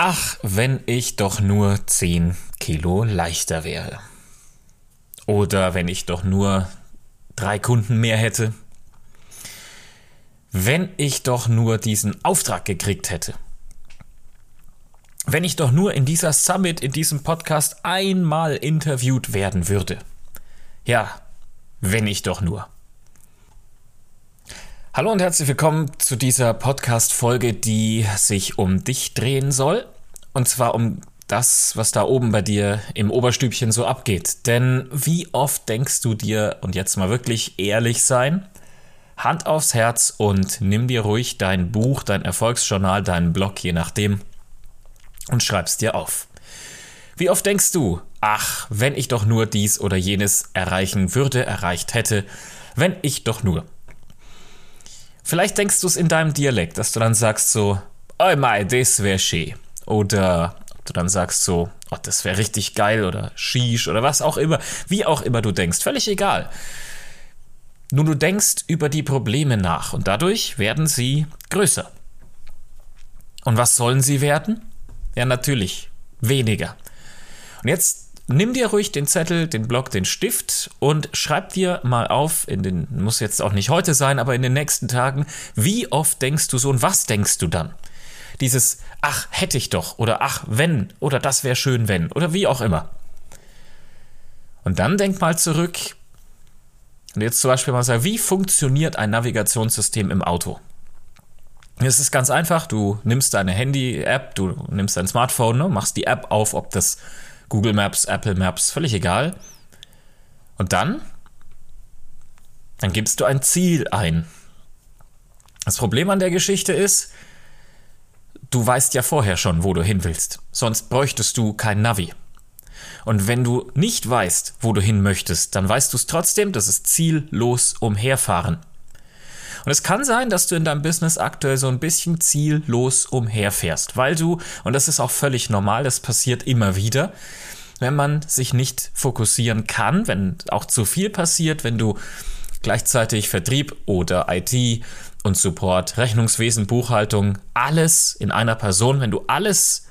Ach, wenn ich doch nur 10 Kilo leichter wäre. Oder wenn ich doch nur drei Kunden mehr hätte. Wenn ich doch nur diesen Auftrag gekriegt hätte. Wenn ich doch nur in dieser Summit, in diesem Podcast einmal interviewt werden würde. Ja, wenn ich doch nur. Hallo und herzlich willkommen zu dieser Podcast-Folge, die sich um dich drehen soll. Und zwar um das, was da oben bei dir im Oberstübchen so abgeht. Denn wie oft denkst du dir, und jetzt mal wirklich ehrlich sein, Hand aufs Herz und nimm dir ruhig dein Buch, dein Erfolgsjournal, deinen Blog, je nachdem, und schreib's dir auf. Wie oft denkst du, ach, wenn ich doch nur dies oder jenes erreichen würde, erreicht hätte, wenn ich doch nur. Vielleicht denkst du es in deinem Dialekt, dass du dann sagst so, oh mei, das wär schön. Oder du dann sagst so, oh, das wäre richtig geil oder Shish oder was auch immer, wie auch immer du denkst, völlig egal. Nur du denkst über die Probleme nach und dadurch werden sie größer. Und was sollen sie werden? Ja, natürlich weniger. Und jetzt nimm dir ruhig den Zettel, den Block, den Stift und schreib dir mal auf, in den, muss jetzt auch nicht heute sein, aber in den nächsten Tagen, wie oft denkst du so und was denkst du dann? Dieses, ach, hätte ich doch, oder ach, wenn, oder das wäre schön, wenn, oder wie auch immer. Und dann denk mal zurück, und jetzt zum Beispiel mal sagen, wie funktioniert ein Navigationssystem im Auto? Es ist ganz einfach, du nimmst deine Handy-App, du nimmst dein Smartphone, ne, machst die App auf, ob das Google Maps, Apple Maps, völlig egal. Und dann, dann gibst du ein Ziel ein. Das Problem an der Geschichte ist, du weißt ja vorher schon, wo du hin willst. Sonst bräuchtest du kein Navi. Und wenn du nicht weißt, wo du hin möchtest, dann weißt du es trotzdem, das ist ziellos umherfahren. Und es kann sein, dass du in deinem Business aktuell so ein bisschen ziellos umherfährst, weil du, und das ist auch völlig normal, das passiert immer wieder, wenn man sich nicht fokussieren kann, wenn auch zu viel passiert, wenn du gleichzeitig Vertrieb oder IT und Support, Rechnungswesen, Buchhaltung, alles in einer Person, wenn du alles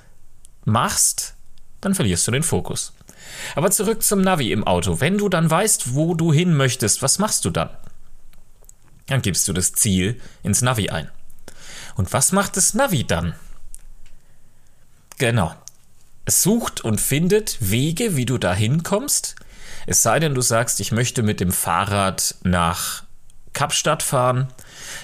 machst, dann verlierst du den Fokus. Aber zurück zum Navi im Auto. Wenn du dann weißt, wo du hin möchtest, was machst du dann? Dann gibst du das Ziel ins Navi ein. Und was macht das Navi dann? Genau. Es sucht und findet Wege, wie du da hinkommst. Es sei denn, du sagst, ich möchte mit dem Fahrrad nach Kapstadt fahren.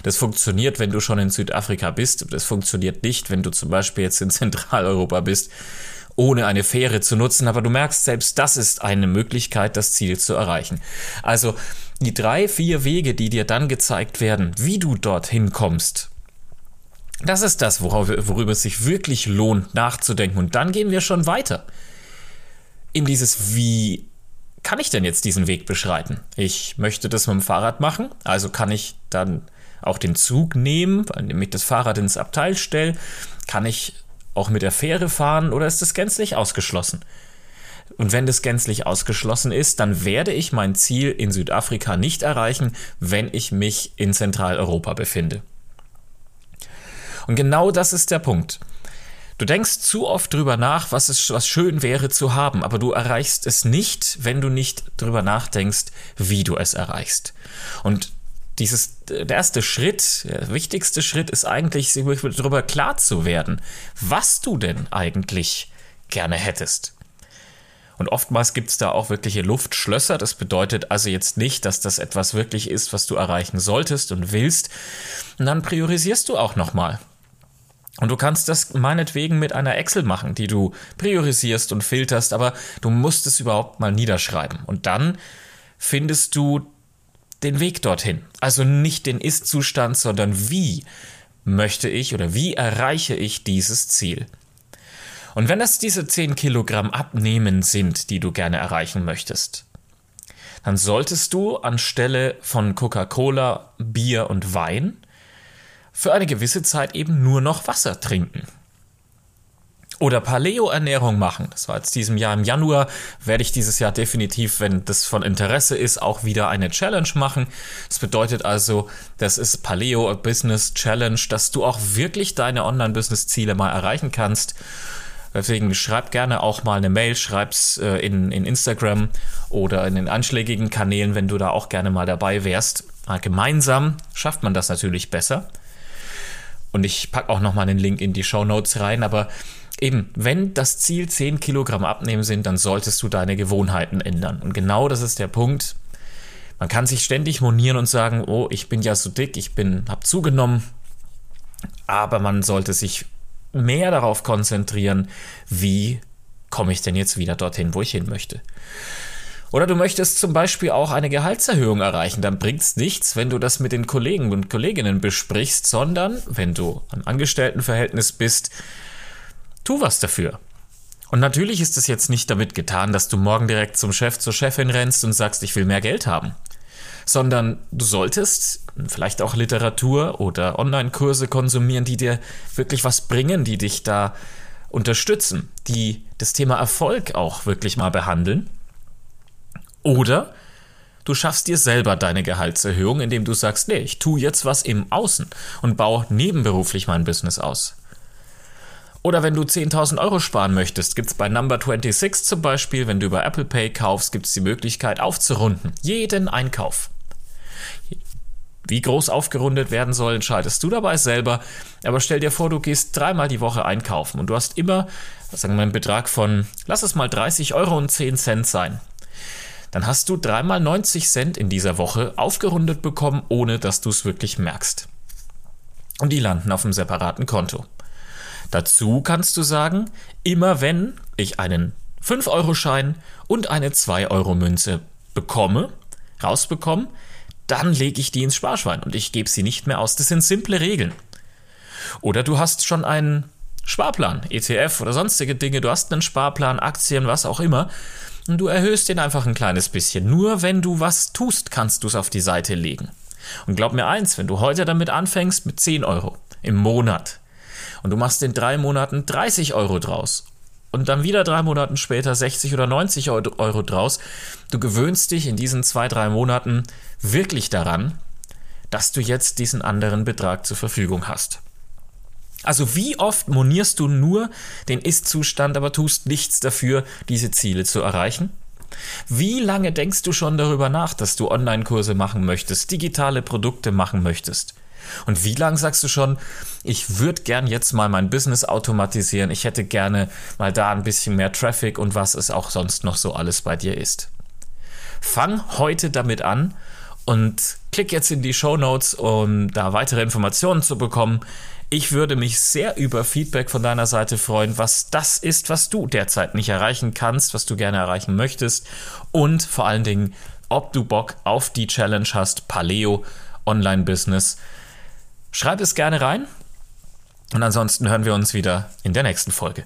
Das funktioniert, wenn du schon in Südafrika bist. Das funktioniert nicht, wenn du zum Beispiel jetzt in Zentraleuropa bist, ohne eine Fähre zu nutzen. Aber du merkst, selbst das ist eine Möglichkeit, das Ziel zu erreichen. Also die drei, vier Wege, die dir dann gezeigt werden, wie du dorthin kommst, das ist das, worüber es sich wirklich lohnt, nachzudenken. Und dann gehen wir schon weiter. In dieses, wie kann ich denn jetzt diesen Weg beschreiten? Ich möchte das mit dem Fahrrad machen, also kann ich dann auch den Zug nehmen, indem ich das Fahrrad ins Abteil stelle. Kann ich auch mit der Fähre fahren oder ist das gänzlich ausgeschlossen? Und wenn das gänzlich ausgeschlossen ist, dann werde ich mein Ziel in Südafrika nicht erreichen, wenn ich mich in Zentraleuropa befinde. Und genau das ist der Punkt. Du denkst zu oft drüber nach, was es was schön wäre zu haben, aber du erreichst es nicht, wenn du nicht drüber nachdenkst, wie du es erreichst. Und dieses, der erste Schritt, der wichtigste Schritt ist eigentlich, sich darüber klar zu werden, was du denn eigentlich gerne hättest. Und oftmals gibt es da auch wirkliche Luftschlösser. Das bedeutet also jetzt nicht, dass das etwas wirklich ist, was du erreichen solltest und willst. Und dann priorisierst du auch nochmal. Und du kannst das meinetwegen mit einer Excel machen, die du priorisierst und filterst, aber du musst es überhaupt mal niederschreiben. Und dann findest du den Weg dorthin. Also nicht den Ist-Zustand, sondern wie möchte ich oder wie erreiche ich dieses Ziel. Und wenn es diese 10 Kilogramm Abnehmen sind, die du gerne erreichen möchtest, dann solltest du anstelle von Coca-Cola, Bier und Wein für eine gewisse Zeit eben nur noch Wasser trinken. Oder Paleo-Ernährung machen. Das war jetzt diesem Jahr im Januar. Werde ich dieses Jahr definitiv, wenn das von Interesse ist, auch wieder eine Challenge machen. Das bedeutet also, das ist Paleo Business Challenge, dass du auch wirklich deine Online-Business-Ziele mal erreichen kannst. Deswegen schreib gerne auch mal eine Mail, schreib's äh, in, in Instagram oder in den anschlägigen Kanälen, wenn du da auch gerne mal dabei wärst. Gemeinsam schafft man das natürlich besser. Und ich packe auch nochmal einen Link in die Show Notes rein, aber eben, wenn das Ziel 10 Kilogramm abnehmen sind, dann solltest du deine Gewohnheiten ändern. Und genau das ist der Punkt. Man kann sich ständig monieren und sagen, oh, ich bin ja so dick, ich bin, hab zugenommen. Aber man sollte sich mehr darauf konzentrieren, wie komme ich denn jetzt wieder dorthin, wo ich hin möchte. Oder du möchtest zum Beispiel auch eine Gehaltserhöhung erreichen, dann bringt es nichts, wenn du das mit den Kollegen und Kolleginnen besprichst, sondern wenn du im Angestelltenverhältnis bist, tu was dafür. Und natürlich ist es jetzt nicht damit getan, dass du morgen direkt zum Chef, zur Chefin rennst und sagst, ich will mehr Geld haben. Sondern du solltest vielleicht auch Literatur oder Online-Kurse konsumieren, die dir wirklich was bringen, die dich da unterstützen, die das Thema Erfolg auch wirklich mal behandeln. Oder du schaffst dir selber deine Gehaltserhöhung, indem du sagst, nee, ich tue jetzt was im Außen und baue nebenberuflich mein Business aus. Oder wenn du 10.000 Euro sparen möchtest, gibt es bei Number 26 zum Beispiel, wenn du über Apple Pay kaufst, gibt es die Möglichkeit aufzurunden. Jeden Einkauf. Wie groß aufgerundet werden soll, entscheidest du dabei selber. Aber stell dir vor, du gehst dreimal die Woche einkaufen und du hast immer, sagen wir einen Betrag von, lass es mal 30 Euro und 10 Cent sein. Dann hast du dreimal 90 Cent in dieser Woche aufgerundet bekommen, ohne dass du es wirklich merkst. Und die landen auf einem separaten Konto. Dazu kannst du sagen, immer wenn ich einen 5-Euro-Schein und eine 2-Euro-Münze bekomme, rausbekomme, dann lege ich die ins Sparschwein und ich gebe sie nicht mehr aus. Das sind simple Regeln. Oder du hast schon einen Sparplan, ETF oder sonstige Dinge, du hast einen Sparplan, Aktien, was auch immer, und du erhöhst den einfach ein kleines bisschen. Nur wenn du was tust, kannst du es auf die Seite legen. Und glaub mir eins, wenn du heute damit anfängst mit 10 Euro im Monat, und du machst in drei Monaten 30 Euro draus und dann wieder drei Monaten später 60 oder 90 Euro draus. Du gewöhnst dich in diesen zwei, drei Monaten wirklich daran, dass du jetzt diesen anderen Betrag zur Verfügung hast. Also wie oft monierst du nur den Ist-Zustand, aber tust nichts dafür, diese Ziele zu erreichen? Wie lange denkst du schon darüber nach, dass du Online-Kurse machen möchtest, digitale Produkte machen möchtest? Und wie lange sagst du schon, ich würde gern jetzt mal mein Business automatisieren, ich hätte gerne mal da ein bisschen mehr Traffic und was es auch sonst noch so alles bei dir ist. Fang heute damit an und klick jetzt in die Show Notes, um da weitere Informationen zu bekommen. Ich würde mich sehr über Feedback von deiner Seite freuen, was das ist, was du derzeit nicht erreichen kannst, was du gerne erreichen möchtest und vor allen Dingen, ob du Bock auf die Challenge hast, Paleo Online Business. Schreib es gerne rein und ansonsten hören wir uns wieder in der nächsten Folge.